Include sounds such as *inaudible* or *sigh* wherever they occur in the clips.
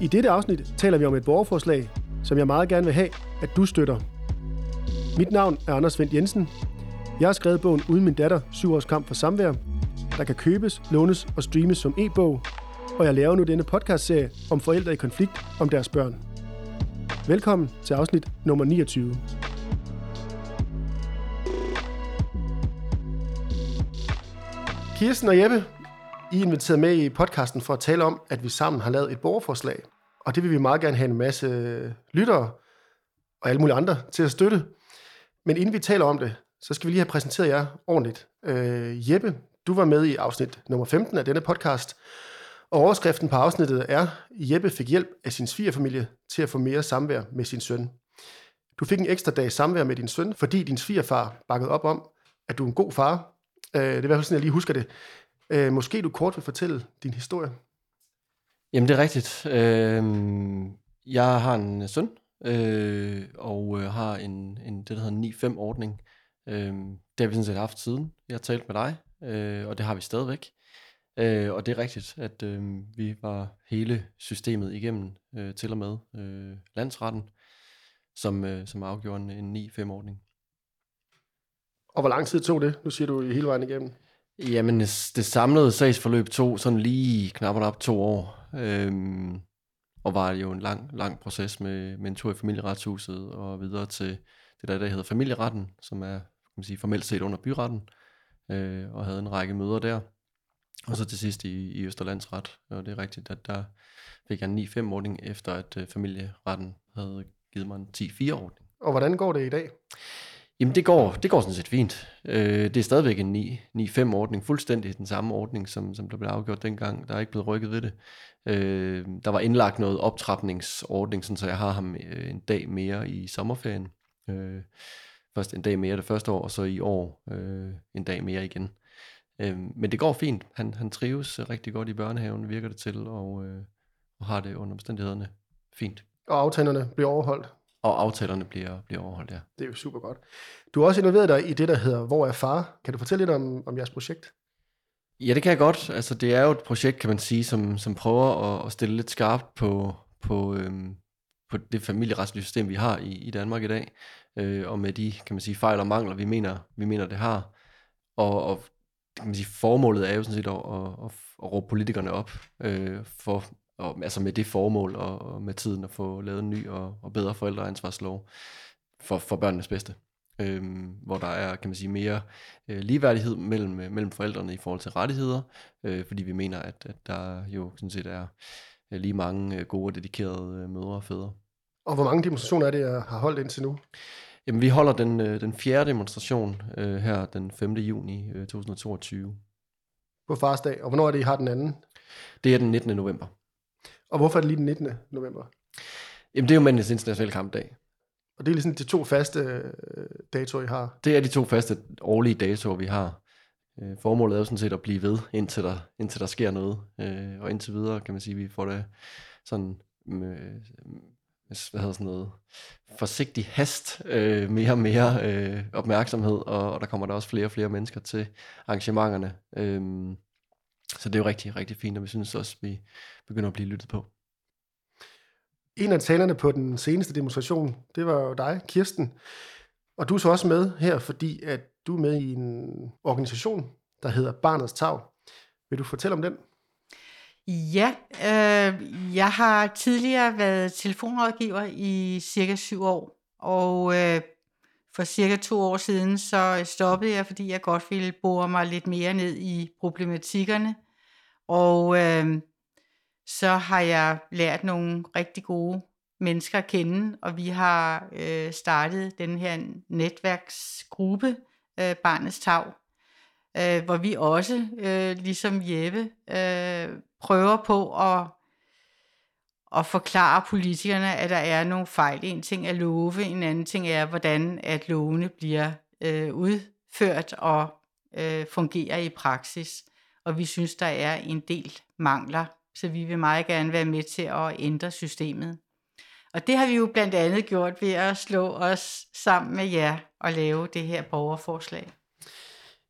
I dette afsnit taler vi om et borgerforslag, som jeg meget gerne vil have, at du støtter. Mit navn er Anders Vendt Jensen. Jeg har skrevet bogen Uden min datter, syv års kamp for samvær, der kan købes, lånes og streames som e-bog, og jeg laver nu denne podcastserie om forældre i konflikt om deres børn. Velkommen til afsnit nummer 29. Kirsten og Jeppe, i er inviteret med i podcasten for at tale om, at vi sammen har lavet et borgerforslag. Og det vil vi meget gerne have en masse øh, lyttere og alle mulige andre til at støtte. Men inden vi taler om det, så skal vi lige have præsenteret jer ordentligt. Øh, Jeppe, du var med i afsnit nummer 15 af denne podcast, og overskriften på afsnittet er, Jeppe fik hjælp af sin svigerfamilie til at få mere samvær med sin søn. Du fik en ekstra dag samvær med din søn, fordi din svigerfar bakkede op om, at du er en god far. Øh, det er i hvert fald sådan, jeg lige husker det. Øh, måske du kort vil fortælle din historie. Jamen, det er rigtigt. Øh, jeg har en søn, øh, og øh, har en, en, det, der hedder en 9-5-ordning. Øh, det har vi sådan set haft siden. Jeg har talt med dig, øh, og det har vi stadigvæk. Øh, og det er rigtigt, at øh, vi var hele systemet igennem øh, til og med øh, landsretten, som, øh, som afgjorde en, en 9-5-ordning. Og hvor lang tid tog det? Nu siger du hele vejen igennem. Jamen, det samlede sagsforløb tog sådan lige knap op to år. Øhm, og var jo en lang, lang proces med, med en tur i familieretshuset og videre til det der, der hedder familieretten, som er kan man sige, formelt set under byretten, øh, og havde en række møder der. Og så til sidst i, i Østerlandsret, og det er rigtigt, at der fik jeg en 9-5-ordning, efter at øh, familieretten havde givet mig en 10-4-ordning. Og hvordan går det i dag? Jamen det går, det går sådan set fint. Øh, det er stadigvæk en 9-5-ordning, fuldstændig den samme ordning, som, som der blev afgjort dengang. Der er ikke blevet rykket ved det. Øh, der var indlagt noget optrapningsordning, sådan, så jeg har ham øh, en dag mere i sommerferien. Øh, først en dag mere det første år, og så i år øh, en dag mere igen. Øh, men det går fint. Han, han trives øh, rigtig godt i børnehaven, virker det til, og, øh, og har det under omstændighederne fint. Og aftalerne bliver overholdt? Og aftalerne bliver, bliver overholdt, ja. Det er jo super godt. Du har også involveret dig i det, der hedder Hvor er far? Kan du fortælle lidt om, om jeres projekt? Ja, det kan jeg godt. Altså, det er jo et projekt, kan man sige, som, som prøver at, at stille lidt skarpt på, på, øhm, på det familieretslige system, vi har i, i Danmark i dag, øh, og med de, kan man sige, fejl og mangler, vi mener, vi mener det har. Og, og kan man sige, formålet er jo sådan set at, at, at, at råbe politikerne op øh, for og, altså med det formål og, og med tiden at få lavet en ny og, og bedre forældreansvarslov for, for børnenes bedste. Øhm, hvor der er, kan man sige, mere øh, ligeværdighed mellem, øh, mellem forældrene i forhold til rettigheder, øh, fordi vi mener, at, at der jo sådan set er øh, lige mange øh, gode og dedikerede mødre og fædre. Og hvor mange demonstrationer er det, jeg har holdt indtil nu? Jamen, vi holder den, den fjerde demonstration øh, her den 5. juni øh, 2022. På farsdag. Og hvornår er det, I har den anden? Det er den 19. november. Og hvorfor er det lige den 19. november? Jamen, det er jo mandens internationale kampdag. Og det er ligesom de to faste øh, datoer, I har? Det er de to faste årlige datoer, vi har. Øh, formålet er jo sådan set at blive ved, indtil der, indtil der sker noget. Øh, og indtil videre, kan man sige, vi får det sådan med, hvad hedder sådan noget, forsigtig hast, øh, mere og mere øh, opmærksomhed, og, og der kommer der også flere og flere mennesker til arrangementerne. Øh, så det er jo rigtig, rigtig fint, og vi synes også, at vi begynder at blive lyttet på. En af talerne på den seneste demonstration, det var jo dig, Kirsten. Og du er så også med her, fordi at du er med i en organisation, der hedder Barnets Tag. Vil du fortælle om den? Ja, øh, jeg har tidligere været telefonrådgiver i cirka syv år, og øh, for cirka to år siden så øh, stoppede jeg, fordi jeg godt ville bore mig lidt mere ned i problematikkerne. Og øh, så har jeg lært nogle rigtig gode mennesker at kende, og vi har øh, startet den her netværksgruppe, øh, Barnets Tag, øh, hvor vi også, øh, ligesom Jeppe, øh, prøver på at, at forklare politikerne, at der er nogle fejl. En ting er love, en anden ting er, hvordan at lovene bliver øh, udført og øh, fungerer i praksis. Og vi synes, der er en del mangler så vi vil meget gerne være med til at ændre systemet. Og det har vi jo blandt andet gjort ved at slå os sammen med jer og lave det her borgerforslag.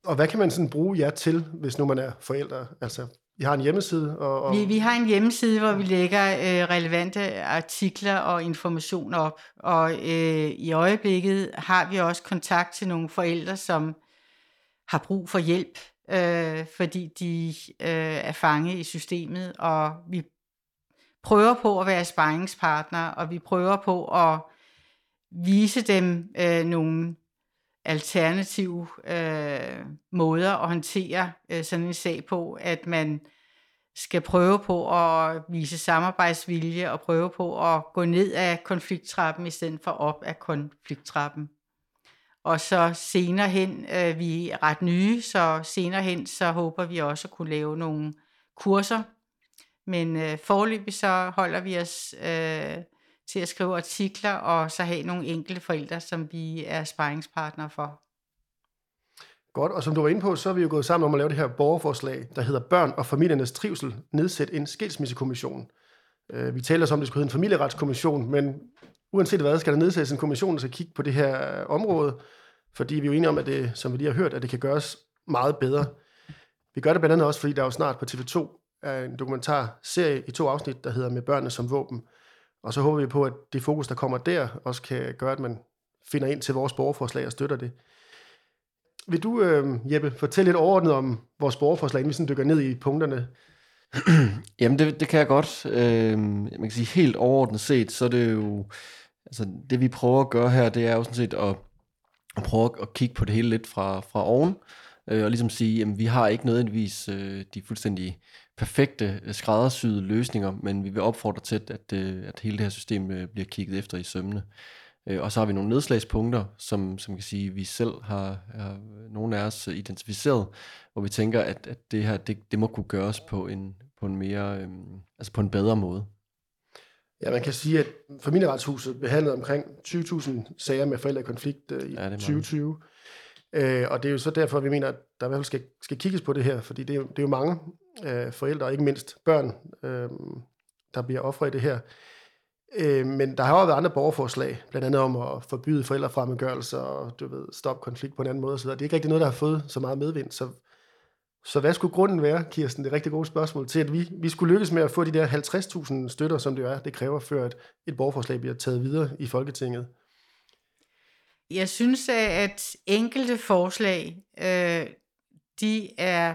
Og hvad kan man sådan bruge jer til, hvis nu man er forældre? Altså, i har en hjemmeside? Og, og... Vi, vi har en hjemmeside, hvor vi lægger øh, relevante artikler og information op. Og øh, i øjeblikket har vi også kontakt til nogle forældre, som har brug for hjælp, øh, fordi de øh, er fanget i systemet. Og vi prøver på at være sparringspartner, og vi prøver på at vise dem øh, nogle alternative øh, måder at håndtere øh, sådan en sag på, at man skal prøve på at vise samarbejdsvilje og prøve på at gå ned af konflikttrappen i stedet for op af konflikttrappen. Og så senere hen, øh, vi er ret nye, så senere hen, så håber vi også at kunne lave nogle kurser. Men øh, forløbig så holder vi os øh, til at skrive artikler, og så have nogle enkelte forældre, som vi er sparringspartnere for. Godt, og som du var inde på, så er vi jo gået sammen om at lave det her borgerforslag, der hedder Børn og familiernes trivsel, nedsæt en skilsmissekommission. Øh, vi taler om, at det skulle hedde en familieretskommission, men uanset hvad, skal der nedsættes en kommission, der skal kigge på det her øh, område, fordi vi er jo enige om, at det, som vi lige har hørt, at det kan gøres meget bedre. Vi gør det blandt andet også, fordi der jo snart på TV2 er en dokumentarserie i to afsnit, der hedder Med børnene som våben. Og så håber vi på, at det fokus, der kommer der, også kan gøre, at man finder ind til vores borgerforslag og støtter det. Vil du, øh, Jeppe, fortælle lidt overordnet om vores borgerforslag, inden vi sådan dykker ned i punkterne? *clears throat* Jamen, det, det kan jeg godt. Øh, man kan sige, helt overordnet set, så er det jo... Altså, det vi prøver at gøre her, det er jo sådan set at, at prøve at kigge på det hele lidt fra, fra oven, øh, og ligesom sige, at vi har ikke nødvendigvis øh, de fuldstændig perfekte øh, skræddersyede løsninger, men vi vil opfordre til, at, øh, at hele det her system øh, bliver kigget efter i sømne. Og så har vi nogle nedslagspunkter, som, som kan sige, vi selv har, har nogle af os identificeret, hvor vi tænker, at, at det her, det, det må kunne gøres på en, på en mere, altså på en bedre måde. Ja, man kan sige, at familieretshuset behandlede omkring 20.000 sager med forældrekonflikt øh, i ja, 2020. Øh, og det er jo så derfor, vi mener, at der i hvert fald skal, skal kigges på det her, fordi det er, det er jo mange øh, forældre, og ikke mindst børn, øh, der bliver ofre i det her. Øh, men der har også været andre borgerforslag, blandt andet om at forbyde forældrefremmedgørelse og du ved, stoppe konflikt på en anden måde osv. Det er ikke rigtig noget, der har fået så meget medvind. Så, så hvad skulle grunden være, Kirsten? Det er et rigtig gode spørgsmål til, at vi, vi skulle lykkes med at få de der 50.000 støtter, som det jo er, det kræver, før at et borgerforslag bliver taget videre i Folketinget. Jeg synes, at enkelte forslag, øh, de er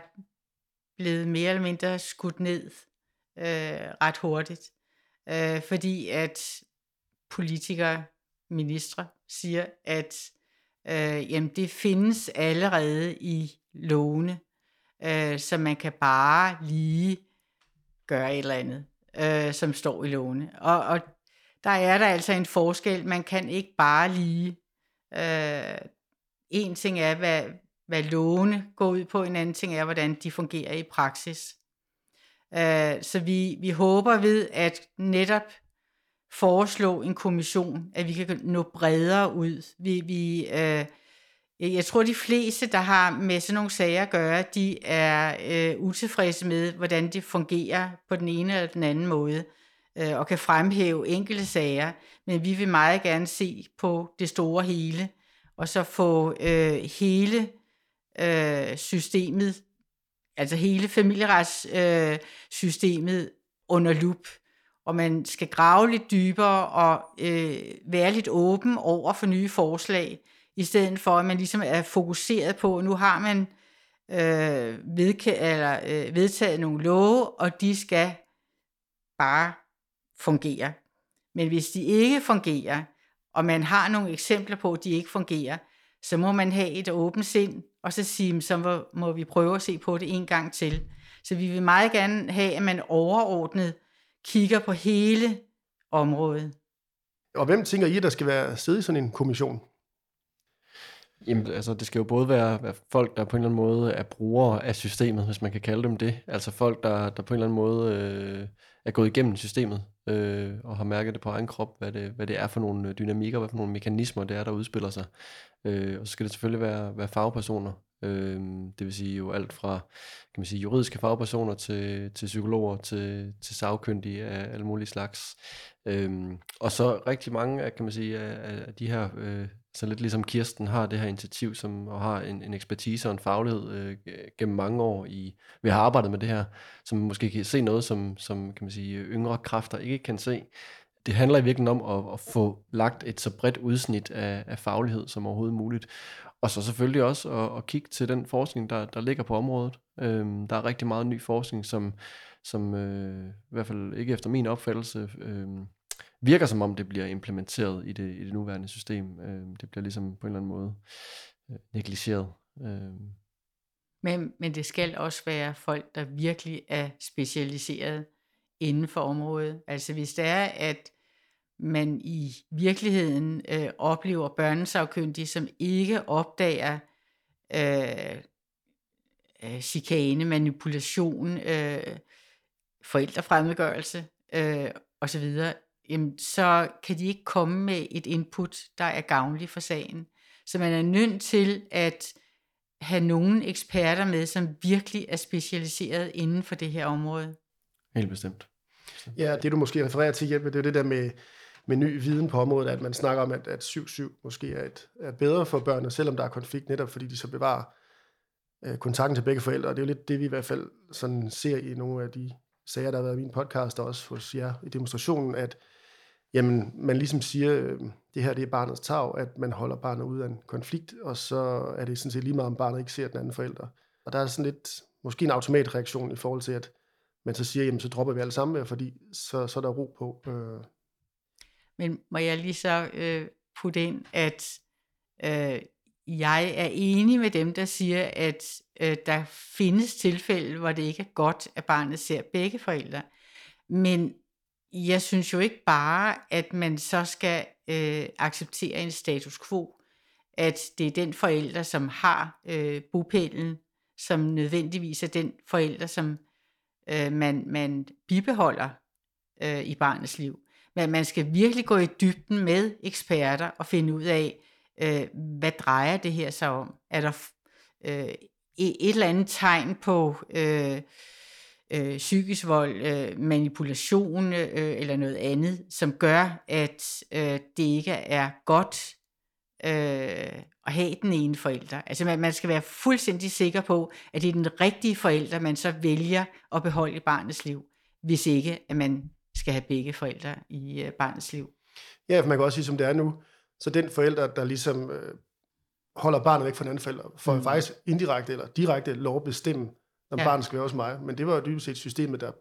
blevet mere eller mindre skudt ned øh, ret hurtigt øh, fordi at politikere, ministre siger, at øh, jamen det findes allerede i lovene, øh, så man kan bare lige gøre et eller andet, øh, som står i lovene. Og, og der er der altså en forskel. Man kan ikke bare lige... Øh, en ting er, hvad, hvad lovene går ud på, en anden ting er, hvordan de fungerer i praksis. Øh, så vi, vi håber ved at netop foreslå en kommission, at vi kan nå bredere ud. Vi, vi, øh, jeg tror, de fleste, der har med sådan nogle sager at gøre, de er øh, utilfredse med, hvordan det fungerer på den ene eller den anden måde, øh, og kan fremhæve enkelte sager. Men vi vil meget gerne se på det store hele, og så få øh, hele øh, systemet altså hele familieretssystemet øh, under lup, og man skal grave lidt dybere og øh, være lidt åben over for nye forslag, i stedet for at man ligesom er fokuseret på, nu har man øh, vedke, eller, øh, vedtaget nogle love, og de skal bare fungere. Men hvis de ikke fungerer, og man har nogle eksempler på, at de ikke fungerer, så må man have et åbent sind, og så sige, så må, må vi prøve at se på det en gang til. Så vi vil meget gerne have, at man overordnet kigger på hele området. Og hvem tænker I, der skal være sidde i sådan en kommission? Jamen, altså, det skal jo både være, være folk, der på en eller anden måde er brugere af systemet, hvis man kan kalde dem det. Altså folk, der, der på en eller anden måde øh, er gået igennem systemet øh, og har mærket det på egen krop, hvad det, hvad det er for nogle øh, dynamikker, hvad for nogle mekanismer det er, der udspiller sig. Øh, og så skal det selvfølgelig være, være fagpersoner, Øh, det vil sige jo alt fra kan man sige, juridiske fagpersoner til, til psykologer, til, til sagkyndige af alle mulige slags. Øh, og så rigtig mange af, kan man sige, af, af de her, øh, så lidt ligesom Kirsten har det her initiativ, som og har en, en ekspertise og en faglighed øh, gennem mange år i, vi har arbejdet med det her, som måske kan se noget, som, som kan man sige, yngre kræfter ikke kan se. Det handler i virkeligheden om at, at få lagt et så bredt udsnit af, af faglighed som overhovedet muligt. Og så selvfølgelig også at, at kigge til den forskning, der, der ligger på området. Øhm, der er rigtig meget ny forskning, som, som øh, i hvert fald ikke efter min opfattelse øh, virker som om det bliver implementeret i det, i det nuværende system. Øh, det bliver ligesom på en eller anden måde øh, negligeret. Øh. Men, men det skal også være folk, der virkelig er specialiseret inden for området. Altså hvis det er, at man i virkeligheden øh, oplever børnesagkyndige, som ikke opdager øh, øh, chikane, manipulation, øh, forældrefremmedgørelse øh, osv., jamen, så kan de ikke komme med et input, der er gavnligt for sagen. Så man er nødt til at have nogle eksperter med, som virkelig er specialiseret inden for det her område. Helt bestemt. Ja, det du måske refererer til, Jeppe, det er det der med, med ny viden på området, at man snakker om, at, at 7-7 måske er, et, er bedre for børnene, selvom der er konflikt, netop fordi de så bevarer øh, kontakten til begge forældre. Og det er jo lidt det, vi i hvert fald sådan ser i nogle af de sager, der har været i min podcast, og også hos jer i demonstrationen, at jamen, man ligesom siger, øh, det her det er barnets tag, at man holder barnet ud af en konflikt, og så er det sådan set lige meget, om barnet ikke ser den anden forælder. Og der er sådan lidt, måske en automatreaktion i forhold til, at man så siger, jamen så dropper vi alle sammen, fordi så, så er der ro på. Øh. Men må jeg lige så øh, putte ind, at øh, jeg er enig med dem, der siger, at øh, der findes tilfælde, hvor det ikke er godt, at barnet ser begge forældre. Men jeg synes jo ikke bare, at man så skal øh, acceptere en status quo, at det er den forælder, som har øh, bopælen, som nødvendigvis er den forælder, som øh, man, man bibeholder øh, i barnets liv. Men man skal virkelig gå i dybden med eksperter og finde ud af, øh, hvad drejer det her sig om? Er der øh, et eller andet tegn på øh, øh, psykisk vold, øh, manipulation øh, eller noget andet, som gør, at øh, det ikke er godt øh, at have den ene forælder. Altså man, man skal være fuldstændig sikker på, at det er den rigtige forælder, man så vælger at beholde i barnets liv, hvis ikke at man skal have begge forældre i øh, barnets liv. Ja, for man kan også sige, som det er nu, så den forælder, der ligesom øh, holder barnet væk fra den anden forælder, får mm. faktisk indirekte eller direkte lov at bestemme, om ja. barnet skal være hos mig. Men det var jo dybest set systemet, der,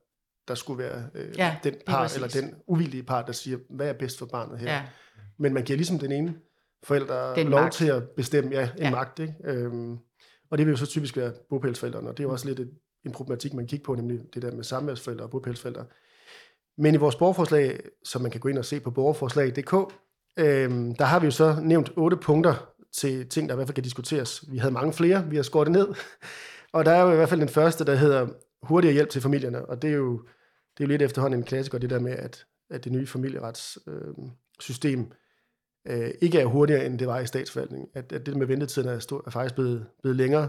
der skulle være øh, ja, den part, eller den uvildige part, der siger, hvad er bedst for barnet her. Ja. Men man giver ligesom den ene forælder den lov magt. til at bestemme, ja, en ja. magt. Ikke? Øhm, og det vil jo så typisk være bopælsforældrene, og det er jo også lidt et, en problematik, man kigger på, nemlig det der med samværsforældre og bopælsforældre. Men i vores borgerforslag, som man kan gå ind og se på borgerforslag.dk, øhm, der har vi jo så nævnt otte punkter til ting, der i hvert fald kan diskuteres. Vi havde mange flere, vi har skåret det ned og der er jo i hvert fald den første, der hedder hurtigere hjælp til familierne, og det er jo, det er jo lidt efterhånden en klassiker, det der med, at, at det nye familieretssystem øh, øh, ikke er hurtigere, end det var i statsforvaltningen. At, at det med ventetiden er, stor, er faktisk blevet, blevet længere.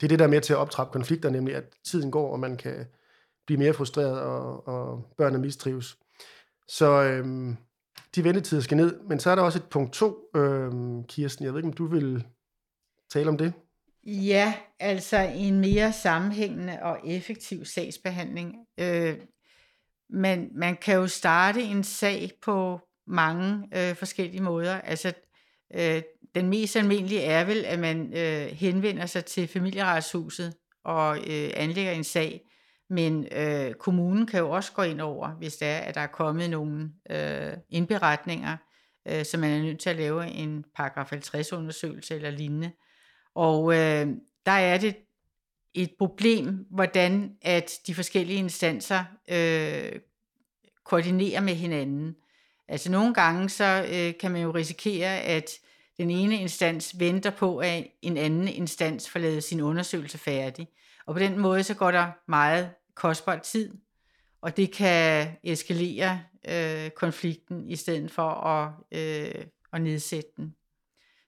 Det er det, der med til at optrappe konflikter, nemlig at tiden går, og man kan blive mere frustreret, og, og børnene mistrives. Så øh, de ventetider skal ned. Men så er der også et punkt to, øh, Kirsten. Jeg ved ikke, om du vil tale om det? Ja, altså en mere sammenhængende og effektiv sagsbehandling. Øh, man, man kan jo starte en sag på mange øh, forskellige måder. Altså, øh, den mest almindelige er vel, at man øh, henvender sig til familieretshuset og øh, anlægger en sag. Men øh, kommunen kan jo også gå ind over, hvis der er, at der er kommet nogle øh, indberetninger, øh, så man er nødt til at lave en paragraf 50 undersøgelse eller lignende. Og øh, der er det et problem, hvordan at de forskellige instanser øh, koordinerer med hinanden. Altså nogle gange så øh, kan man jo risikere, at den ene instans venter på, at en anden instans får lavet sin undersøgelse færdig. Og på den måde så går der meget kostbar tid, og det kan eskalere øh, konflikten i stedet for at, øh, at nedsætte den.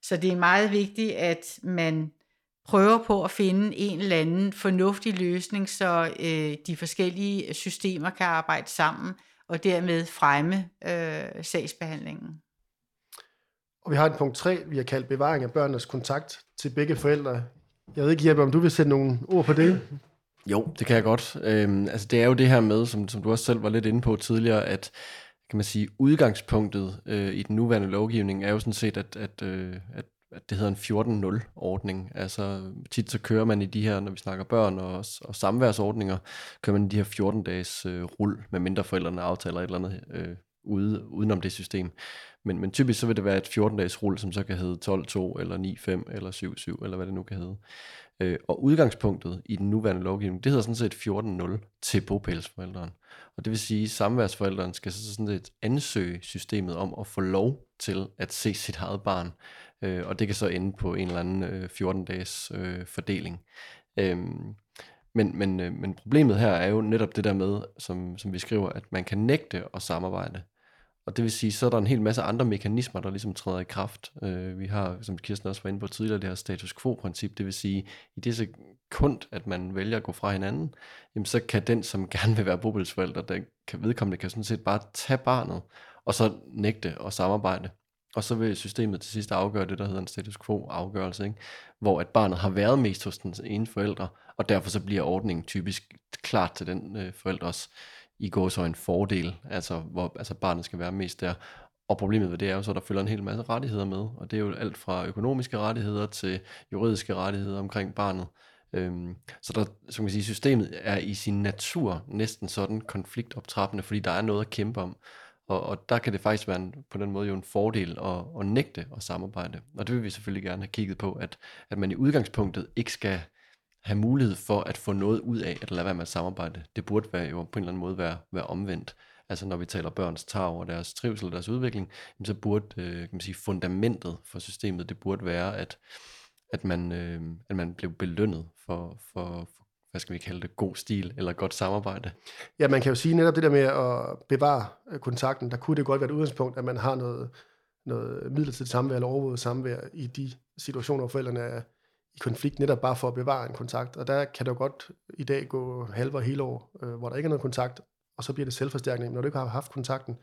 Så det er meget vigtigt, at man prøver på at finde en eller anden fornuftig løsning, så øh, de forskellige systemer kan arbejde sammen og dermed fremme øh, sagsbehandlingen. Og vi har et punkt 3, vi har kaldt bevaring af børnenes kontakt til begge forældre. Jeg ved ikke, Jeppe, om du vil sætte nogle ord på det? Jo, det kan jeg godt. Øhm, altså det er jo det her med, som, som du også selv var lidt inde på tidligere, at kan man sige, udgangspunktet øh, i den nuværende lovgivning er jo sådan set, at, at, øh, at, at det hedder en 14-0-ordning. Altså tit så kører man i de her, når vi snakker børn og, og samværsordninger, kører man i de her 14-dages øh, rull, med mindre forældrene aftaler et eller andet øh, ude, udenom det system. Men, men typisk så vil det være et 14-dages rull, som så kan hedde 12-2, eller 9-5, eller 7-7, eller hvad det nu kan hedde. Øh, og udgangspunktet i den nuværende lovgivning, det hedder sådan set 14.0 til bopælsforælderen. Og det vil sige, at samværsforældren skal så sådan set ansøge systemet om at få lov til at se sit eget barn. Øh, og det kan så ende på en eller anden øh, 14-dages øh, fordeling. Øh, men, men, øh, men problemet her er jo netop det der med, som, som vi skriver, at man kan nægte at samarbejde. Og det vil sige, så er der en hel masse andre mekanismer, der ligesom træder i kraft. Øh, vi har, som Kirsten også var inde på tidligere, det her status quo-princip. Det vil sige, i det sekund, at man vælger at gå fra hinanden, jamen så kan den, som *laughs* gerne vil være bobelsforælder, der kan vedkommende, kan sådan set bare tage barnet, og så nægte at samarbejde. Og så vil systemet til sidst afgøre det, der hedder en status quo-afgørelse, ikke? hvor at barnet har været mest hos den ene forælder, og derfor så bliver ordningen typisk klart til den øh, forældres i går så en fordel, altså hvor altså barnet skal være mest der. Og problemet ved det er jo så, at der følger en hel masse rettigheder med, og det er jo alt fra økonomiske rettigheder til juridiske rettigheder omkring barnet. Øhm, så der, som man sige, systemet er i sin natur næsten sådan konfliktoptrappende, fordi der er noget at kæmpe om. Og, og der kan det faktisk være en, på den måde jo en fordel at, at nægte at samarbejde. Og det vil vi selvfølgelig gerne have kigget på, at, at man i udgangspunktet ikke skal have mulighed for at få noget ud af at lade være med at samarbejde. Det burde være, jo på en eller anden måde være, være omvendt. Altså når vi taler børns tag og deres trivsel og deres udvikling, så burde øh, kan man sige, fundamentet for systemet, det burde være, at, at, man, øh, at man blev belønnet for, for, for, hvad skal vi kalde det, god stil eller godt samarbejde. Ja, man kan jo sige netop det der med at bevare øh, kontakten, der kunne det godt være et udgangspunkt, at man har noget, noget midlertidigt samvær eller overvåget samvær i de situationer, hvor forældrene er konflikt, netop bare for at bevare en kontakt. Og der kan det jo godt i dag gå halve og hele år, øh, hvor der ikke er noget kontakt, og så bliver det selvforstærkende. Når du ikke har haft kontakten,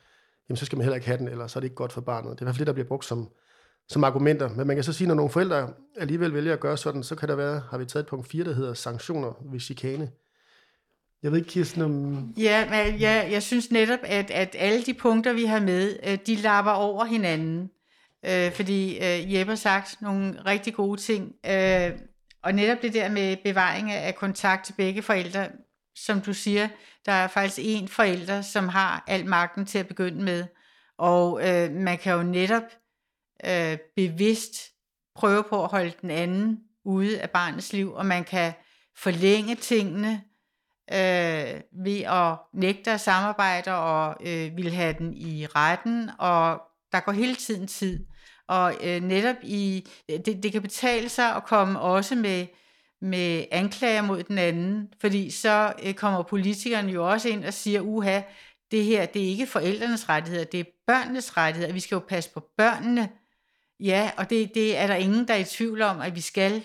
jamen så skal man heller ikke have den, eller så er det ikke godt for barnet. Det er i hvert fald det, der bliver brugt som, som argumenter. Men man kan så sige, når nogle forældre alligevel vælger at gøre sådan, så kan der være, har vi taget et punkt 4, der hedder sanktioner ved chikane. Jeg ved ikke, Kirsten, om... Ja, men jeg, jeg synes netop, at, at alle de punkter, vi har med, øh, de lapper over hinanden øh, fordi øh, Jeppe har sagt nogle rigtig gode ting. Øh, og netop det der med bevaring af kontakt til begge forældre, som du siger, der er faktisk en forælder, som har al magten til at begynde med. Og øh, man kan jo netop øh, bevidst prøve på at holde den anden ude af barnets liv, og man kan forlænge tingene øh, ved at nægte at samarbejde og øh, vil have den i retten, og der går hele tiden tid. Og øh, netop i, øh, det, det kan betale sig at komme også med, med anklager mod den anden, fordi så øh, kommer politikerne jo også ind og siger, uha, det her, det er ikke forældrenes rettigheder, det er børnenes rettigheder, vi skal jo passe på børnene. Ja, og det, det er der ingen, der er i tvivl om, at vi skal.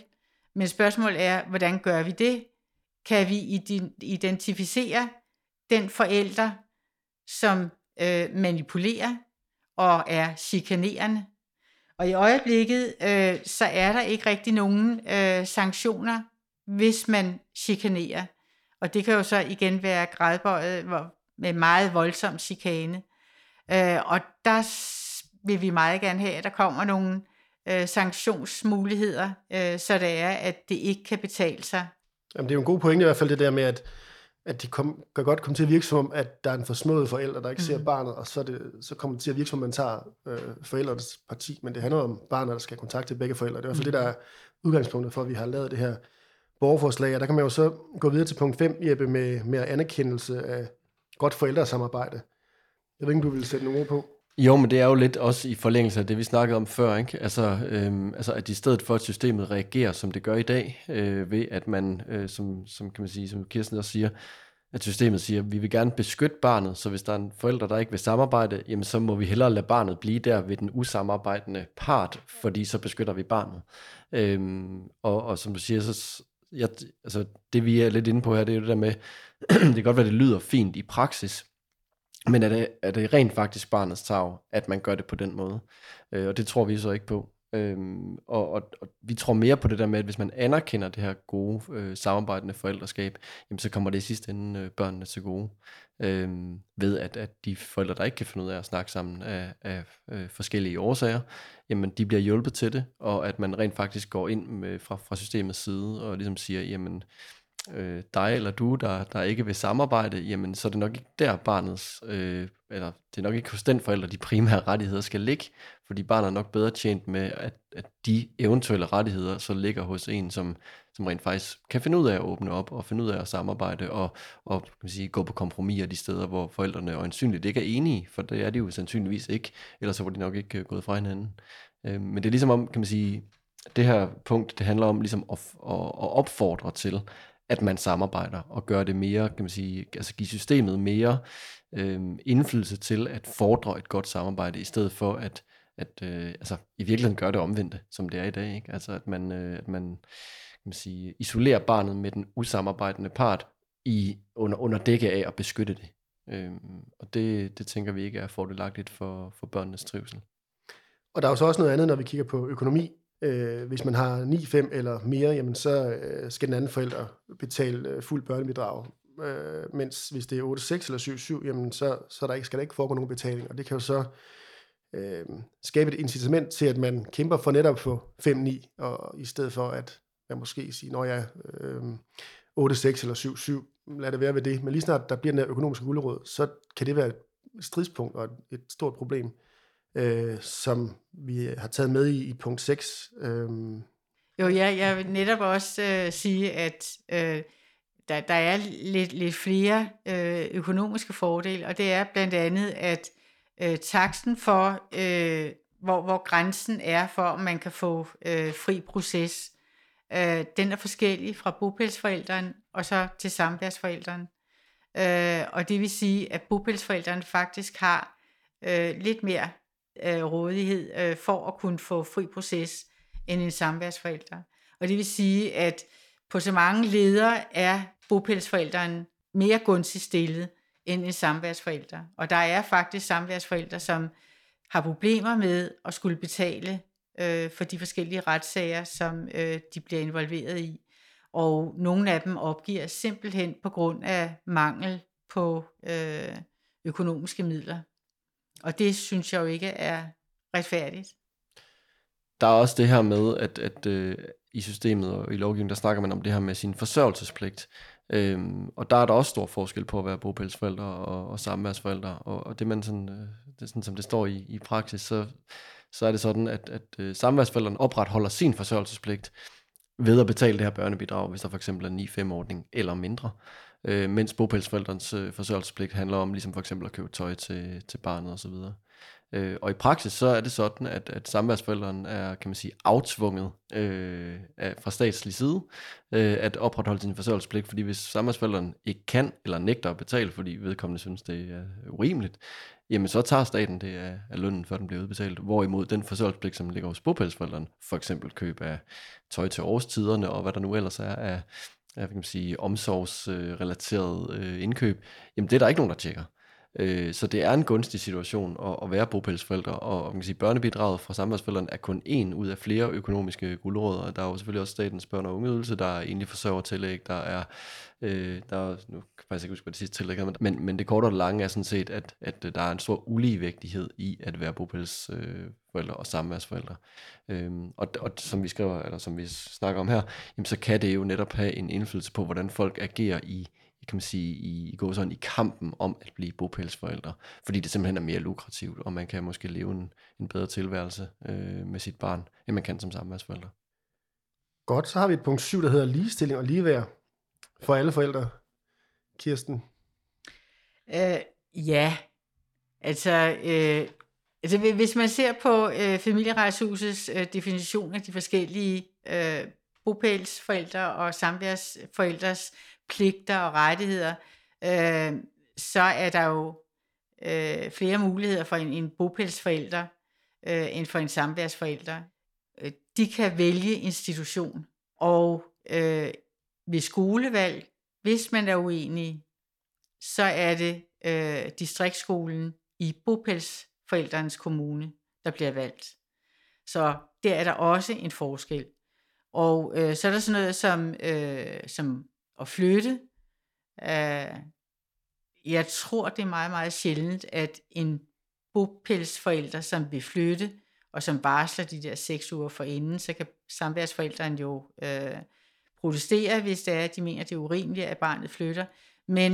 Men spørgsmålet er, hvordan gør vi det? Kan vi identificere den forælder, som øh, manipulerer og er chikanerende? Og i øjeblikket, øh, så er der ikke rigtig nogen øh, sanktioner, hvis man chikanerer. Og det kan jo så igen være grædbøjet med meget voldsom chikane. Øh, og der vil vi meget gerne have, at der kommer nogle øh, sanktionsmuligheder, øh, så det er, at det ikke kan betale sig. Jamen, det er jo en god pointe i hvert fald det der med, at at det kom, kan godt komme til at virke som om, at der er en forsmået forælder, der ikke mm. ser mhm. barnet, og så, det, så kommer det til at virke som om, man tager øh, forældrenes parti, men det handler om barnet, der skal kontakte begge forældre. Det er i hvert fald mm. det, der er udgangspunktet for, at vi har lavet det her borgerforslag, og der kan man jo så gå videre til punkt 5, Jeppe, med mere anerkendelse af godt forældresamarbejde. Jeg ved ikke, om du vil sætte nogle ord på. Jo, men det er jo lidt også i forlængelse af det, vi snakkede om før, ikke? Altså, øhm, altså at i stedet for, at systemet reagerer, som det gør i dag, øh, ved at man, øh, som, som kan man sige, som Kirsten også siger, at systemet siger, at vi vil gerne beskytte barnet, så hvis der er en forælder, der ikke vil samarbejde, jamen så må vi hellere lade barnet blive der ved den usamarbejdende part, fordi så beskytter vi barnet. Øhm, og, og som du siger, så jeg, altså det vi er lidt inde på her, det er jo det der med, *clears throat* det kan godt være, det lyder fint i praksis, men er det, er det rent faktisk barnets tag, at man gør det på den måde? Øh, og det tror vi så ikke på. Øhm, og, og, og vi tror mere på det der med, at hvis man anerkender det her gode øh, samarbejdende forældreskab, jamen så kommer det i sidste ende øh, børnene til gode. Øhm, ved at, at de forældre, der ikke kan finde ud af at snakke sammen af, af øh, forskellige årsager, jamen de bliver hjulpet til det, og at man rent faktisk går ind med, fra, fra systemets side og ligesom siger, jamen øh, dig eller du, der, der ikke vil samarbejde, jamen så er det nok ikke der barnets, øh, eller det er nok ikke hos den forælder, de primære rettigheder skal ligge, fordi barnet er nok bedre tjent med, at, at de eventuelle rettigheder så ligger hos en, som, som rent faktisk kan finde ud af at åbne op, og finde ud af at samarbejde, og, og kan man sige, gå på kompromis de steder, hvor forældrene øjensynligt ikke er enige, for det er de jo sandsynligvis ikke, ellers så var de nok ikke øh, gået fra hinanden. Øh, men det er ligesom om, kan man sige, det her punkt, det handler om ligesom at, at, at opfordre til, at man samarbejder og gør det mere, kan man sige, altså give systemet mere øh, indflydelse til at fordre et godt samarbejde, i stedet for at, at øh, altså, i virkeligheden gøre det omvendte, som det er i dag. Ikke? Altså at man, øh, at man, kan man sige, isolerer barnet med den usamarbejdende part i, under, under dække af at beskytte det. Øh, og det, det tænker vi ikke er fordelagtigt for, for børnenes trivsel. Og der er jo så også noget andet, når vi kigger på økonomi. Øh, hvis man har 9-5 eller mere, jamen så øh, skal den anden forælder betale øh, fuld børnebidrag. Øh, mens hvis det er 8-6 eller 7-7, jamen så, så der ikke, skal der ikke foregå nogen betaling. Og det kan jo så øh, skabe et incitament til, at man kæmper for netop for 5-9, og i stedet for at man måske siger, når jeg øh, 8-6 eller 7-7, lad det være ved det. Men lige snart der bliver den her økonomiske guldråd, så kan det være et stridspunkt og et stort problem øh, som vi har taget med i, i punkt 6. Øh. Jo, ja, jeg vil netop også øh, sige, at øh, der, der er lidt, lidt flere øh, økonomiske fordele, og det er blandt andet, at øh, taksten for, øh, hvor, hvor grænsen er for, om man kan få øh, fri proces, øh, den er forskellig fra bopælsforældren og så til samværsforældren. Øh, og det vil sige, at bopælsforældrene faktisk har øh, lidt mere øh, rådighed øh, for at kunne få fri proces end en samværsforælder. Og det vil sige, at på så mange ledere er bopælsforælderen mere gunstigt stillet end en samværsforælder. Og der er faktisk samværsforældre, som har problemer med at skulle betale øh, for de forskellige retssager, som øh, de bliver involveret i. Og nogle af dem opgiver simpelthen på grund af mangel på øh, økonomiske midler. Og det synes jeg jo ikke er retfærdigt. Der er også det her med, at, at øh, i systemet og i lovgivningen, der snakker man om det her med sin forsørgelsespligt. Øhm, og der er der også stor forskel på at være bogpælsforældre og, og samværsforældre. Og, og det, man sådan, øh, det er sådan, som det står i, i praksis, så, så er det sådan, at, at øh, samværsforældrene opretholder sin forsørgelsespligt ved at betale det her børnebidrag, hvis der for eksempel er en 9-5-ordning eller mindre øh, mens bogpælsforældrens øh, forsørgelsespligt handler om ligesom for eksempel at købe tøj til, til barnet osv. Øh, og i praksis så er det sådan, at, at samværsforældren er, kan man sige, aftvunget øh, af, fra statslig side øh, at opretholde sin forsørgelsespligt, fordi hvis samværsforældren ikke kan eller nægter at betale, fordi vedkommende synes, det er øh, urimeligt, jamen så tager staten det af, af lønnen, før den bliver udbetalt. Hvorimod den forsørgelsespligt, som ligger hos bopælsforældren, for eksempel køb af tøj til årstiderne og hvad der nu ellers er af jeg kan sige, omsorgsrelateret øh, indkøb, jamen det er der ikke nogen, der tjekker. Øh, så det er en gunstig situation at, at være bopælsforældre, og man kan sige, børnebidraget fra samværsforældrene er kun en ud af flere økonomiske guldråder. Der er jo selvfølgelig også statens børne- og ungeydelse, der er egentlig forsørgertillæg, der er, øh, der er, nu kan jeg faktisk ikke huske, hvad det sidste tillæg er, men, men det korte og lange er sådan set, at, at der er en stor uligevægtighed i at være bopælsforældre og samværsforældre. Øhm, og, og som vi skriver, eller som vi snakker om her, jamen, så kan det jo netop have en indflydelse på, hvordan folk agerer i kan man sige, i, går sådan i kampen om at blive bopælsforældre, fordi det simpelthen er mere lukrativt, og man kan måske leve en, en bedre tilværelse øh, med sit barn, end man kan som samværsforældre. Godt, så har vi et punkt 7, der hedder ligestilling og ligeværd for alle forældre. Kirsten? Øh, ja, altså, øh, altså hvis man ser på øh, familieretshusets øh, definition af de forskellige øh, bopælsforældre og samværsforældres pligter og rettigheder, øh, så er der jo øh, flere muligheder for en, en bopælsforælder øh, end for en samværsforælder. Øh, de kan vælge institution, og øh, ved skolevalg, hvis man er uenig, så er det øh, distriktsskolen i bopælsforældrenes kommune, der bliver valgt. Så der er der også en forskel. Og øh, så er der sådan noget som, øh, som at flytte. Øh, jeg tror, det er meget, meget sjældent, at en bopælsforælder, som vil flytte, og som varsler de der seks uger for inden, så kan samværsforældrene jo øh, protestere, hvis det er, at de mener, det er urimeligt, at barnet flytter. Men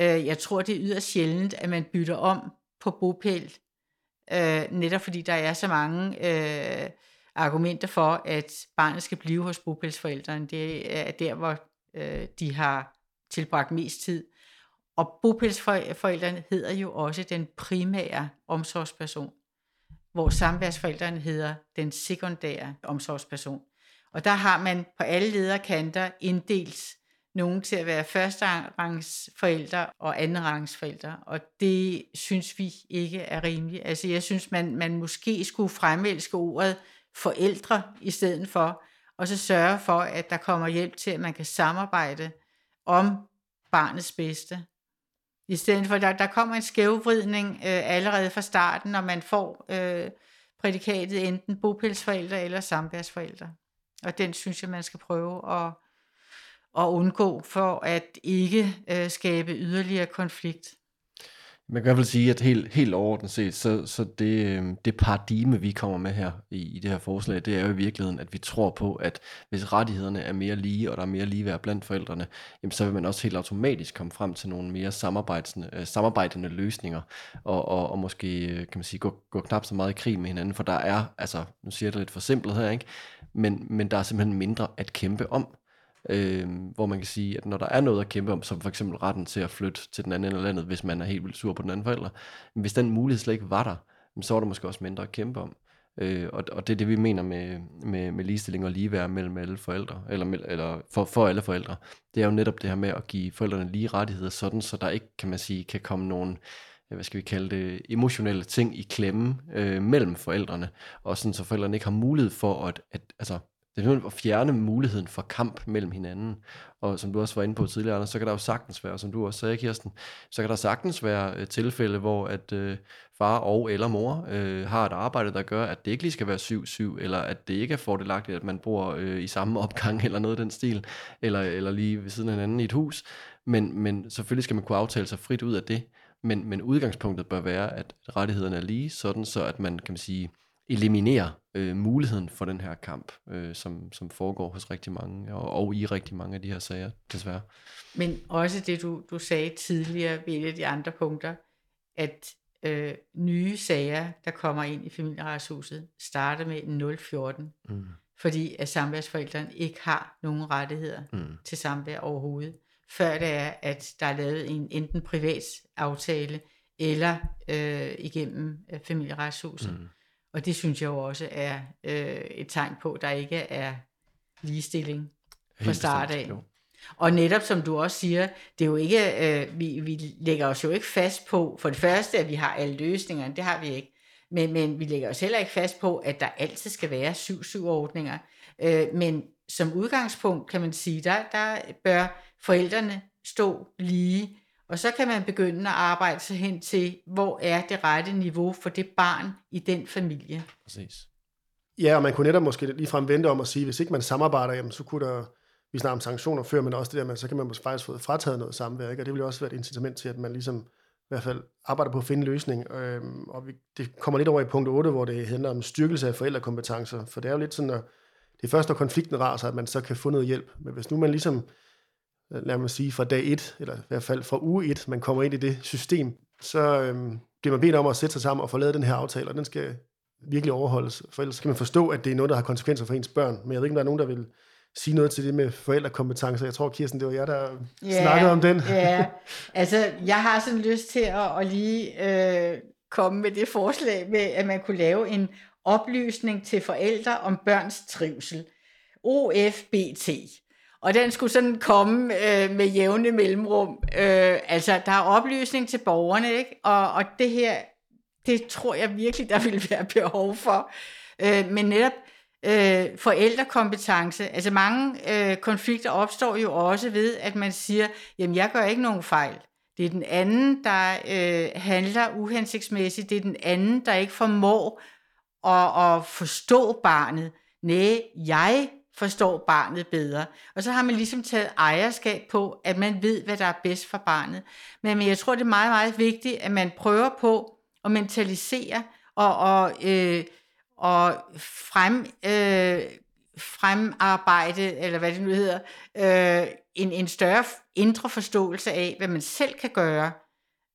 øh, jeg tror, det er yderst sjældent, at man bytter om på bopæl, øh, netop fordi der er så mange øh, argumenter for, at barnet skal blive hos bopælsforældrene. Det er der, hvor øh, de har tilbragt mest tid. Og bopælsforældrene hedder jo også den primære omsorgsperson, hvor samværsforældrene hedder den sekundære omsorgsperson. Og der har man på alle lederkanter inddelt nogen til at være førsterangsforældre og andenrangsforældre, og det synes vi ikke er rimeligt. Altså jeg synes, man, man måske skulle fremelske ordet forældre i stedet for, og så sørge for, at der kommer hjælp til, at man kan samarbejde om barnets bedste. I stedet for, der, der kommer en skævvridning øh, allerede fra starten, når man får øh, prædikatet enten bopælsforældre eller samværsforældre. Og den synes jeg, man skal prøve at, at undgå, for at ikke øh, skabe yderligere konflikt. Man kan i hvert fald sige, at helt, helt overordnet set, så, så det, øh, det paradigme, vi kommer med her i, i det her forslag, det er jo i virkeligheden, at vi tror på, at hvis rettighederne er mere lige, og der er mere ligeværd blandt forældrene, jamen, så vil man også helt automatisk komme frem til nogle mere samarbejdende, øh, samarbejdende løsninger, og, og, og måske øh, kan man sige, gå, gå knap så meget i krig med hinanden, for der er, altså, nu siger jeg det lidt for simpelt her, ikke? Men, men der er simpelthen mindre at kæmpe om. Øh, hvor man kan sige, at når der er noget at kæmpe om, som for eksempel retten til at flytte til den anden ende af landet, hvis man er helt vildt sur på den anden forælder, men hvis den mulighed slet ikke var der, så var der måske også mindre at kæmpe om. Øh, og, og det er det, vi mener med, med, med ligestilling og ligeværd mellem alle forældre, eller, eller for, for alle forældre. Det er jo netop det her med at give forældrene lige rettigheder, sådan så der ikke, kan man sige, kan komme nogen hvad skal vi kalde det, emotionelle ting i klemme øh, mellem forældrene, og sådan så forældrene ikke har mulighed for at, at altså, det er at fjerne muligheden for kamp mellem hinanden. Og som du også var inde på tidligere, Anders, så kan der jo sagtens være, som du også sagde, Kirsten, så kan der sagtens være et tilfælde, hvor at øh, far og eller mor øh, har et arbejde, der gør, at det ikke lige skal være 7-7, eller at det ikke er fordelagtigt, at man bor øh, i samme *laughs* opgang, eller noget af den stil, eller, eller lige ved siden af hinanden i et hus. Men, men selvfølgelig skal man kunne aftale sig frit ud af det. Men, men udgangspunktet bør være, at rettighederne er lige, sådan så at man, kan man sige, eliminere øh, muligheden for den her kamp, øh, som, som foregår hos rigtig mange, og, og i rigtig mange af de her sager, desværre. Men også det, du, du sagde tidligere ved et af de andre punkter, at øh, nye sager, der kommer ind i familieretshuset, starter med en 014, mm. fordi at samværsforældrene ikke har nogen rettigheder mm. til samvær overhovedet, før det er, at der er lavet en enten privat aftale, eller øh, igennem øh, familieretshuset. Mm. Og det synes jeg jo også er øh, et tegn på, at der ikke er ligestilling fra start af. Og netop som du også siger, det er jo ikke, øh, vi, vi lægger os jo ikke fast på, for det første, at vi har alle løsningerne, det har vi ikke. Men, men vi lægger os heller ikke fast på, at der altid skal være syv syv ordninger. Øh, men som udgangspunkt kan man sige, der, der bør forældrene stå lige og så kan man begynde at arbejde sig hen til, hvor er det rette niveau for det barn i den familie. Præcis. Ja, og man kunne netop måske lige frem vente om at sige, hvis ikke man samarbejder, jamen, så kunne der, vi snakker om sanktioner før, men også det der med, så kan man måske faktisk få frataget noget samvær, ikke? og det vil jo også være et incitament til, at man ligesom i hvert fald arbejder på at finde en løsning. Øhm, og vi, det kommer lidt over i punkt 8, hvor det handler om styrkelse af forældrekompetencer, for det er jo lidt sådan, at det er først, når konflikten raser, at man så kan få noget hjælp. Men hvis nu man ligesom lad mig sige, fra dag et, eller i hvert fald fra uge et, man kommer ind i det system, så øhm, bliver man bedt om at sætte sig sammen og få lavet den her aftale, og den skal virkelig overholdes, for ellers skal man forstå, at det er noget, der har konsekvenser for ens børn. Men jeg ved ikke, om der er nogen, der vil sige noget til det med forældrekompetencer. Jeg tror, Kirsten, det var jer, der ja, snakkede om den. ja, altså jeg har sådan lyst til at, at lige øh, komme med det forslag med, at man kunne lave en oplysning til forældre om børns trivsel. OFBT. Og den skulle sådan komme øh, med jævne mellemrum. Øh, altså, der er oplysning til borgerne, ikke? Og, og det her, det tror jeg virkelig, der vil være behov for. Øh, men netop øh, forældrekompetence. Altså mange øh, konflikter opstår jo også ved, at man siger, jamen jeg gør ikke nogen fejl. Det er den anden, der øh, handler uhensigtsmæssigt. Det er den anden, der ikke formår at, at forstå barnet. Nej, jeg forstår barnet bedre. Og så har man ligesom taget ejerskab på, at man ved, hvad der er bedst for barnet. Men, men jeg tror, det er meget, meget vigtigt, at man prøver på at mentalisere og, og, øh, og frem, øh, fremarbejde, eller hvad det nu hedder, øh, en, en større indre forståelse af, hvad man selv kan gøre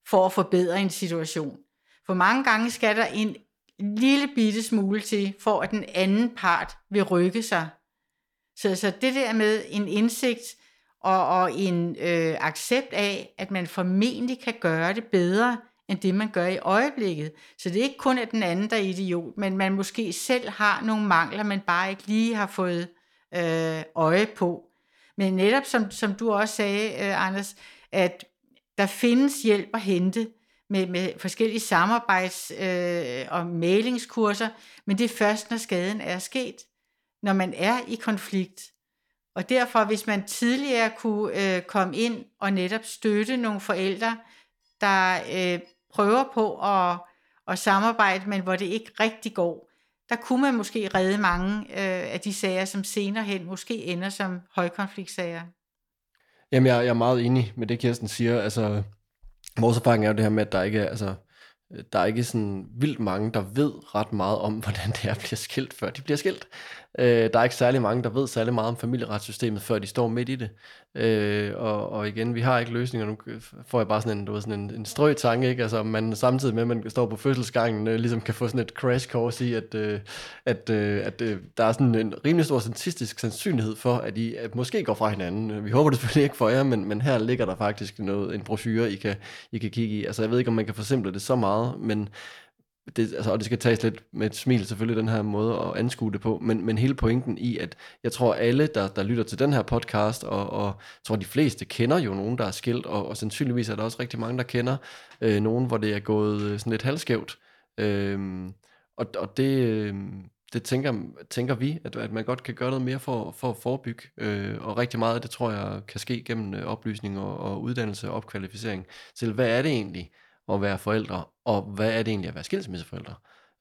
for at forbedre en situation. For mange gange skal der en lille bitte smule til, for at den anden part vil rykke sig. Så, så det der med en indsigt og, og en øh, accept af, at man formentlig kan gøre det bedre, end det man gør i øjeblikket. Så det er ikke kun, at den anden der er idiot, men man måske selv har nogle mangler, man bare ikke lige har fået øh, øje på. Men netop som, som du også sagde, øh, Anders, at der findes hjælp at hente med, med forskellige samarbejds- øh, og malingskurser, men det er først, når skaden er sket, når man er i konflikt. Og derfor, hvis man tidligere kunne øh, komme ind og netop støtte nogle forældre, der øh, prøver på at, at samarbejde, men hvor det ikke rigtig går, der kunne man måske redde mange øh, af de sager, som senere hen måske ender som højkonfliktsager. Jamen, jeg, jeg er meget enig med det, Kirsten siger. Altså, vores erfaring er jo det her med, at der ikke er, altså, der er ikke sådan vildt mange, der ved ret meget om, *laughs* hvordan det er at blive skilt, før de bliver skilt. Øh, der er ikke særlig mange, der ved særlig meget om familieretssystemet, før de står midt i det. Øh, og, og igen, vi har ikke løsninger. Nu får jeg bare sådan en, du ved, sådan en, en strøg tanke, ikke? Altså, man samtidig med, at man står på fødselsgangen, øh, ligesom kan få sådan et crash course i, at, øh, at, øh, at øh, der er sådan en rimelig stor statistisk sandsynlighed for, at I at måske går fra hinanden. Vi håber det selvfølgelig ikke for jer, men, men her ligger der faktisk noget, en brochure, I kan, I kan kigge i. Altså, jeg ved ikke, om man kan forsimple det så meget, men det, altså, og det skal tages lidt med et smil selvfølgelig, den her måde at anskue det på, men, men hele pointen i, at jeg tror alle, der, der lytter til den her podcast, og, og tror de fleste kender jo nogen, der er skilt, og, og sandsynligvis er der også rigtig mange, der kender øh, nogen, hvor det er gået øh, sådan lidt halvskævt. Øh, og, og det, øh, det tænker, tænker vi, at, at man godt kan gøre noget mere for, for at forebygge, øh, og rigtig meget af det tror jeg kan ske gennem øh, oplysning og, og uddannelse og opkvalificering til, hvad er det egentlig, at være forældre, og hvad er det egentlig at være skilsmisseforældre?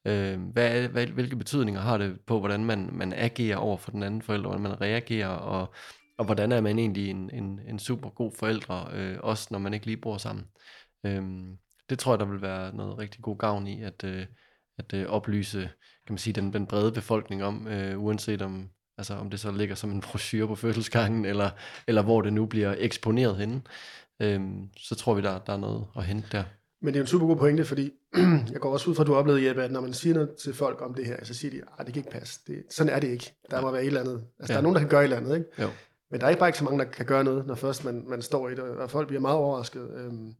Øh, hvad er, hvad, hvilke betydninger har det på, hvordan man, man agerer over for den anden forælder, hvordan man reagerer, og, og hvordan er man egentlig en, en, en super god forældre, øh, også når man ikke lige bor sammen. Øh, det tror jeg, der vil være noget rigtig god gavn i, at, øh, at øh, oplyse kan man sige, den, den brede befolkning om, øh, uanset om, altså, om det så ligger som en brochure på fødselsgangen, eller, eller hvor det nu bliver eksponeret henne, øh, så tror vi, der, der er noget at hente der. Men det er en super god pointe, fordi *clears throat* jeg går også ud fra, at du har oplevet, Jeppe, at når man siger noget til folk om det her, så siger de, at det kan ikke passe. Det, sådan er det ikke. Der må være et eller andet. Altså, ja. der er nogen, der kan gøre et eller andet, ikke? Jo. Men der er ikke bare ikke så mange, der kan gøre noget, når først man, man står i det, og folk bliver meget overrasket. Øhm,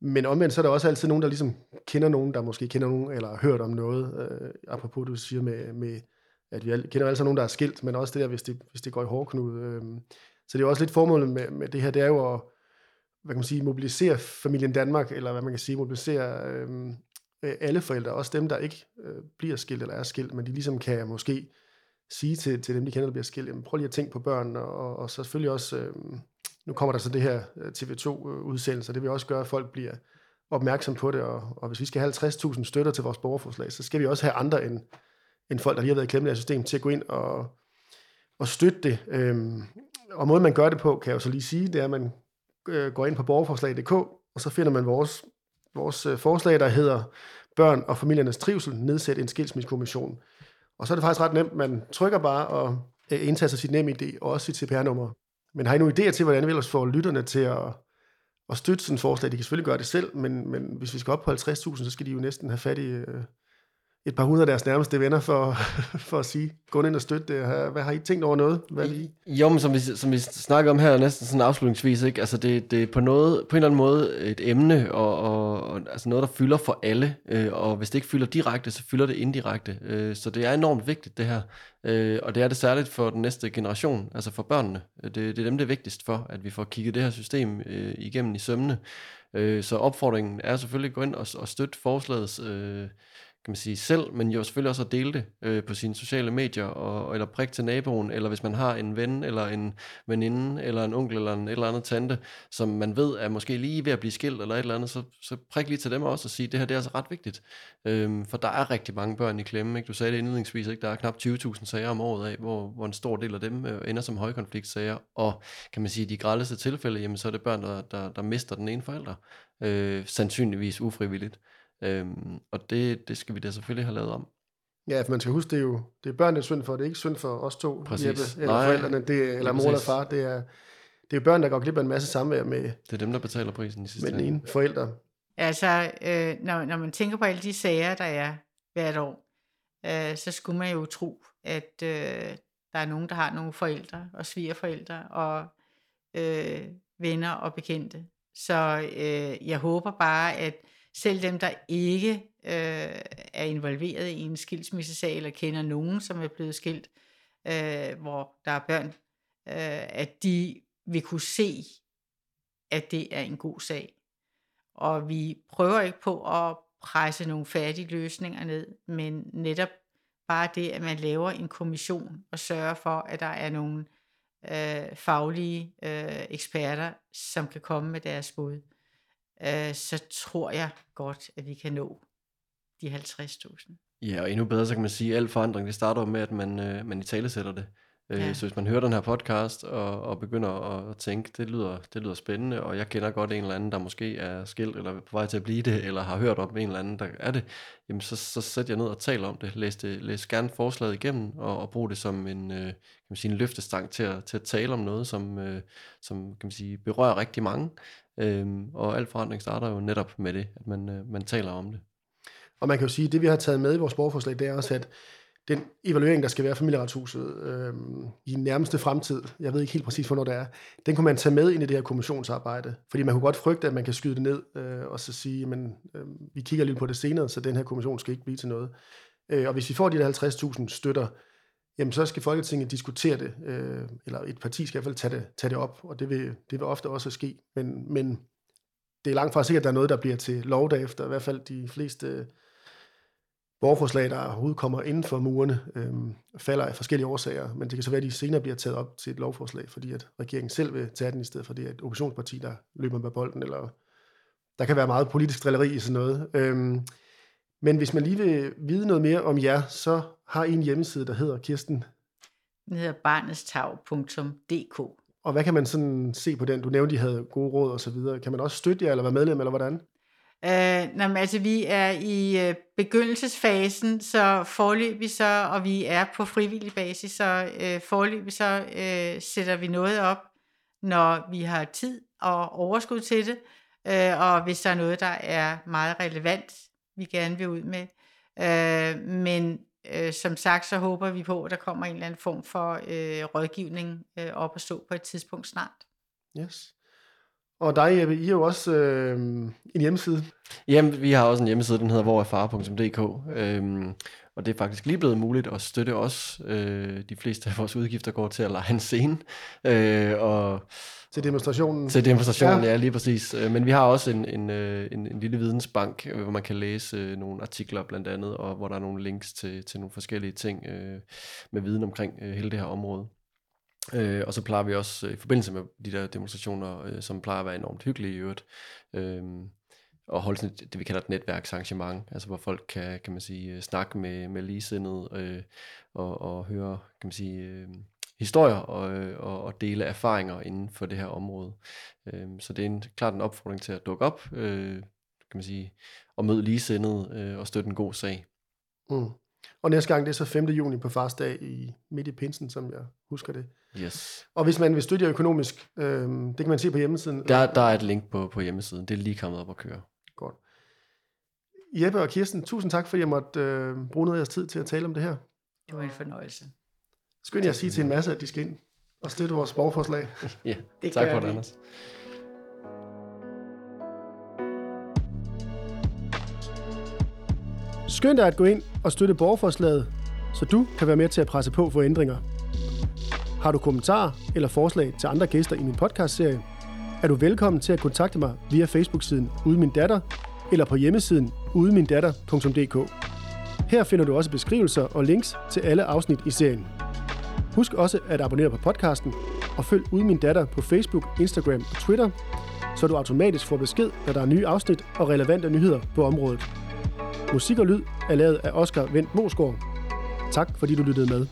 men omvendt, så er der også altid nogen, der ligesom kender nogen, der måske kender nogen, eller har hørt om noget. Øh, apropos, du siger med, med at vi kender altså nogen, der er skilt, men også det der, hvis det, hvis det går i hårdknud. Øh, så det er jo også lidt formålet med, med det her, det er jo at, hvad kan man sige, mobilisere familien Danmark, eller hvad man kan sige, mobilisere øh, alle forældre, også dem, der ikke øh, bliver skilt eller er skilt, men de ligesom kan måske sige til, til dem, de kender, der bliver skilt, jamen, prøv lige at tænke på børn, og, og så selvfølgelig også, øh, nu kommer der så det her øh, TV2-udsendelse, øh, det vil også gøre, at folk bliver opmærksom på det, og, og hvis vi skal have 50.000 støtter til vores borgerforslag, så skal vi også have andre end, end folk, der lige har været i klemme af system, til at gå ind og, og støtte det. Øh, og måden, man gør det på, kan jeg jo så lige sige, det er, at man øh, går ind på borgerforslag.dk, og så finder man vores, vores øh, forslag, der hedder Børn og familiernes trivsel, nedsæt en skilsmissekommission. Og så er det faktisk ret nemt, man trykker bare og øh, indtaster sit nem idé og også sit CPR-nummer. Men har I nogle idéer til, hvordan vi ellers får lytterne til at, at støtte sådan et forslag? De kan selvfølgelig gøre det selv, men, men hvis vi skal op på 50.000, så skal de jo næsten have fat i øh, et par hundrede af deres nærmeste venner for, *laughs* for at sige, gå ind og støtte det. Hvad har I tænkt over noget? Hvad I? Jo, men som vi, som vi snakker om her næsten sådan afslutningsvis, ikke? Altså det, det er på, noget, på en eller anden måde et emne, og, og, og altså noget, der fylder for alle, øh, og hvis det ikke fylder direkte, så fylder det indirekte. Øh, så det er enormt vigtigt, det her. Øh, og det er det særligt for den næste generation, altså for børnene. Øh, det, det er dem, det er vigtigst for, at vi får kigget det her system øh, igennem i sømne. Øh, så opfordringen er selvfølgelig at gå ind og, og støtte forslagets... Øh, kan man sige, selv, men jo selvfølgelig også at dele det øh, på sine sociale medier, og, eller prik til naboen, eller hvis man har en ven, eller en veninde, eller en onkel, eller en et eller andet tante, som man ved er måske lige ved at blive skilt, eller et eller andet, så, så prik lige til dem også og sige, det her det er altså ret vigtigt. Øhm, for der er rigtig mange børn i klemme, ikke? Du sagde det indledningsvis, ikke? Der er knap 20.000 sager om året af, hvor, hvor en stor del af dem øh, ender som højkonfliktsager, og kan man sige, de grældeste tilfælde, jamen så er det børn, der, der, der mister den ene forælder, øh, sandsynligvis ufrivilligt. Øhm, og det, det skal vi da selvfølgelig have lavet om. Ja, for man skal huske, det er jo det er børnenes synd for, det er ikke synd for os to, Præcis. Jeppe, eller Nej, forældrene, det, eller mor eller far. Det er, det er børn, der går glip af en masse samvær med, Det er dem, der betaler prisen i sidste med den ene forælder. Altså, øh, når, når man tænker på alle de sager, der er hvert år, øh, så skulle man jo tro, at øh, der er nogen, der har nogle forældre og svigerforældre og øh, venner og bekendte. Så øh, jeg håber bare, at selv dem, der ikke øh, er involveret i en skilsmissesag, eller kender nogen, som er blevet skilt, øh, hvor der er børn, øh, at de vil kunne se, at det er en god sag. Og vi prøver ikke på at presse nogle færdige løsninger ned, men netop bare det, at man laver en kommission og sørger for, at der er nogle øh, faglige øh, eksperter, som kan komme med deres bud øh, så tror jeg godt, at vi kan nå de 50.000. Ja, og endnu bedre, så kan man sige, at al forandring, det starter med, at man, øh, man i tale sætter det. Øh, Ja. Så hvis man hører den her podcast og, og begynder at tænke, det lyder, det lyder spændende, og jeg kender godt en eller anden, der måske er skilt, eller på vej til at blive det, eller har hørt om en eller anden, der er det, jamen så, så sæt jer ned og tal om det. Læs, det, læs gerne forslaget igennem, og, og brug det som en, øh, kan man sige, en løftestang til at, til at tale om noget, som, øh, som kan man sige, berører rigtig mange. Øhm, og al forandring starter jo netop med det, at man, øh, man taler om det. Og man kan jo sige, at det vi har taget med i vores borgerforslag, det er også, at den evaluering, der skal være af familieretshuset øh, i nærmeste fremtid, jeg ved ikke helt præcis, hvornår det er, den kunne man tage med ind i det her kommissionsarbejde. Fordi man kunne godt frygte, at man kan skyde det ned øh, og så sige, men øh, vi kigger lidt på det senere, så den her kommission skal ikke blive til noget. Øh, og hvis vi får de der 50.000 støtter, jamen så skal Folketinget diskutere det, øh, eller et parti skal i hvert fald tage det, tage det op, og det vil, det vil ofte også ske. Men, men det er langt fra sikkert, at der er noget, der bliver til lov derefter. I hvert fald de fleste borgerforslag, der overhovedet kommer inden for murene, øh, falder af forskellige årsager. Men det kan så være, at de senere bliver taget op til et lovforslag, fordi at regeringen selv vil tage den, i stedet for det er et oppositionsparti, der løber med bolden. Eller der kan være meget politisk drilleri i sådan noget. Øh, men hvis man lige vil vide noget mere om jer, så har I en hjemmeside, der hedder Kirsten. Den hedder barnestav.dk. Og hvad kan man sådan se på den? Du nævnte, de havde gode råd og så videre. Kan man også støtte jer, eller være medlem, eller hvordan? Øh, når, altså, vi er i øh, begyndelsesfasen, så forløbig så, og vi er på frivillig basis, så øh, forløbig så øh, sætter vi noget op, når vi har tid og overskud til det, øh, og hvis der er noget, der er meget relevant, vi gerne vil ud med. Øh, men øh, som sagt, så håber vi på, at der kommer en eller anden form for øh, rådgivning øh, op at stå på et tidspunkt snart. Yes. Og dig, Jeppe, I er jo også øh, en hjemmeside. Jamen, vi har også en hjemmeside, den hedder hvorerfare.dk, øhm, og det er faktisk lige blevet muligt at støtte os. Øh, de fleste af vores udgifter går til at lege en scene, øh, og Til demonstrationen. til demonstrationen, Ja. ja. lige præcis. Øh, Men vi har også en, en, øh, en, en lille vidensbank, øh, hvor man kan læse nogle artikler blandt andet, og hvor der er nogle links til, til nogle forskellige ting øh, med viden omkring øh, hele det her område. Øh, og så plejer vi også øh, i forbindelse med de der demonstrationer, øh, som plejer at være enormt hyggelige i øvrigt, øh, og holde sådan et, det, vi kalder et netværksarrangement, altså hvor folk kan, kan man sige, øh, snakke med, med ligesindede øh, og, og høre, kan man sige, øh, historier og, øh, og, og dele erfaringer inden for det her område. Øh, så det er en, klart en opfordring til at dukke op, øh, kan man sige, og møde ligesindede øh, og støtte en god sag. Mm. Og næste gang, det er så 5. juni på farsdag i midt i pinsen, som jeg husker det. Yes. Og hvis man vil støtte jer økonomisk, øh, det kan man se på hjemmesiden. Der, der er et link på, på hjemmesiden. Det er lige kommet op at køre. Godt. Jeppe og Kirsten, tusind tak, fordi jeg måtte øh, bruge noget af jeres tid til at tale om det her. Det var en fornøjelse. Skynd jer at sige til en masse, at de skal ind og støtte vores borgerforslag. Ja, Det tak for det. Anders. Skynd dig at gå ind og støtte borgerforslaget, så du kan være med til at presse på for ændringer. Har du kommentarer eller forslag til andre gæster i min podcastserie, er du velkommen til at kontakte mig via Facebook-siden Ude Min Datter eller på hjemmesiden udemindatter.dk. Her finder du også beskrivelser og links til alle afsnit i serien. Husk også at abonnere på podcasten og følg Ude Min Datter på Facebook, Instagram og Twitter, så du automatisk får besked, når der er nye afsnit og relevante nyheder på området. Musik og lyd er lavet af Oscar Vendt Mosgaard. Tak fordi du lyttede med.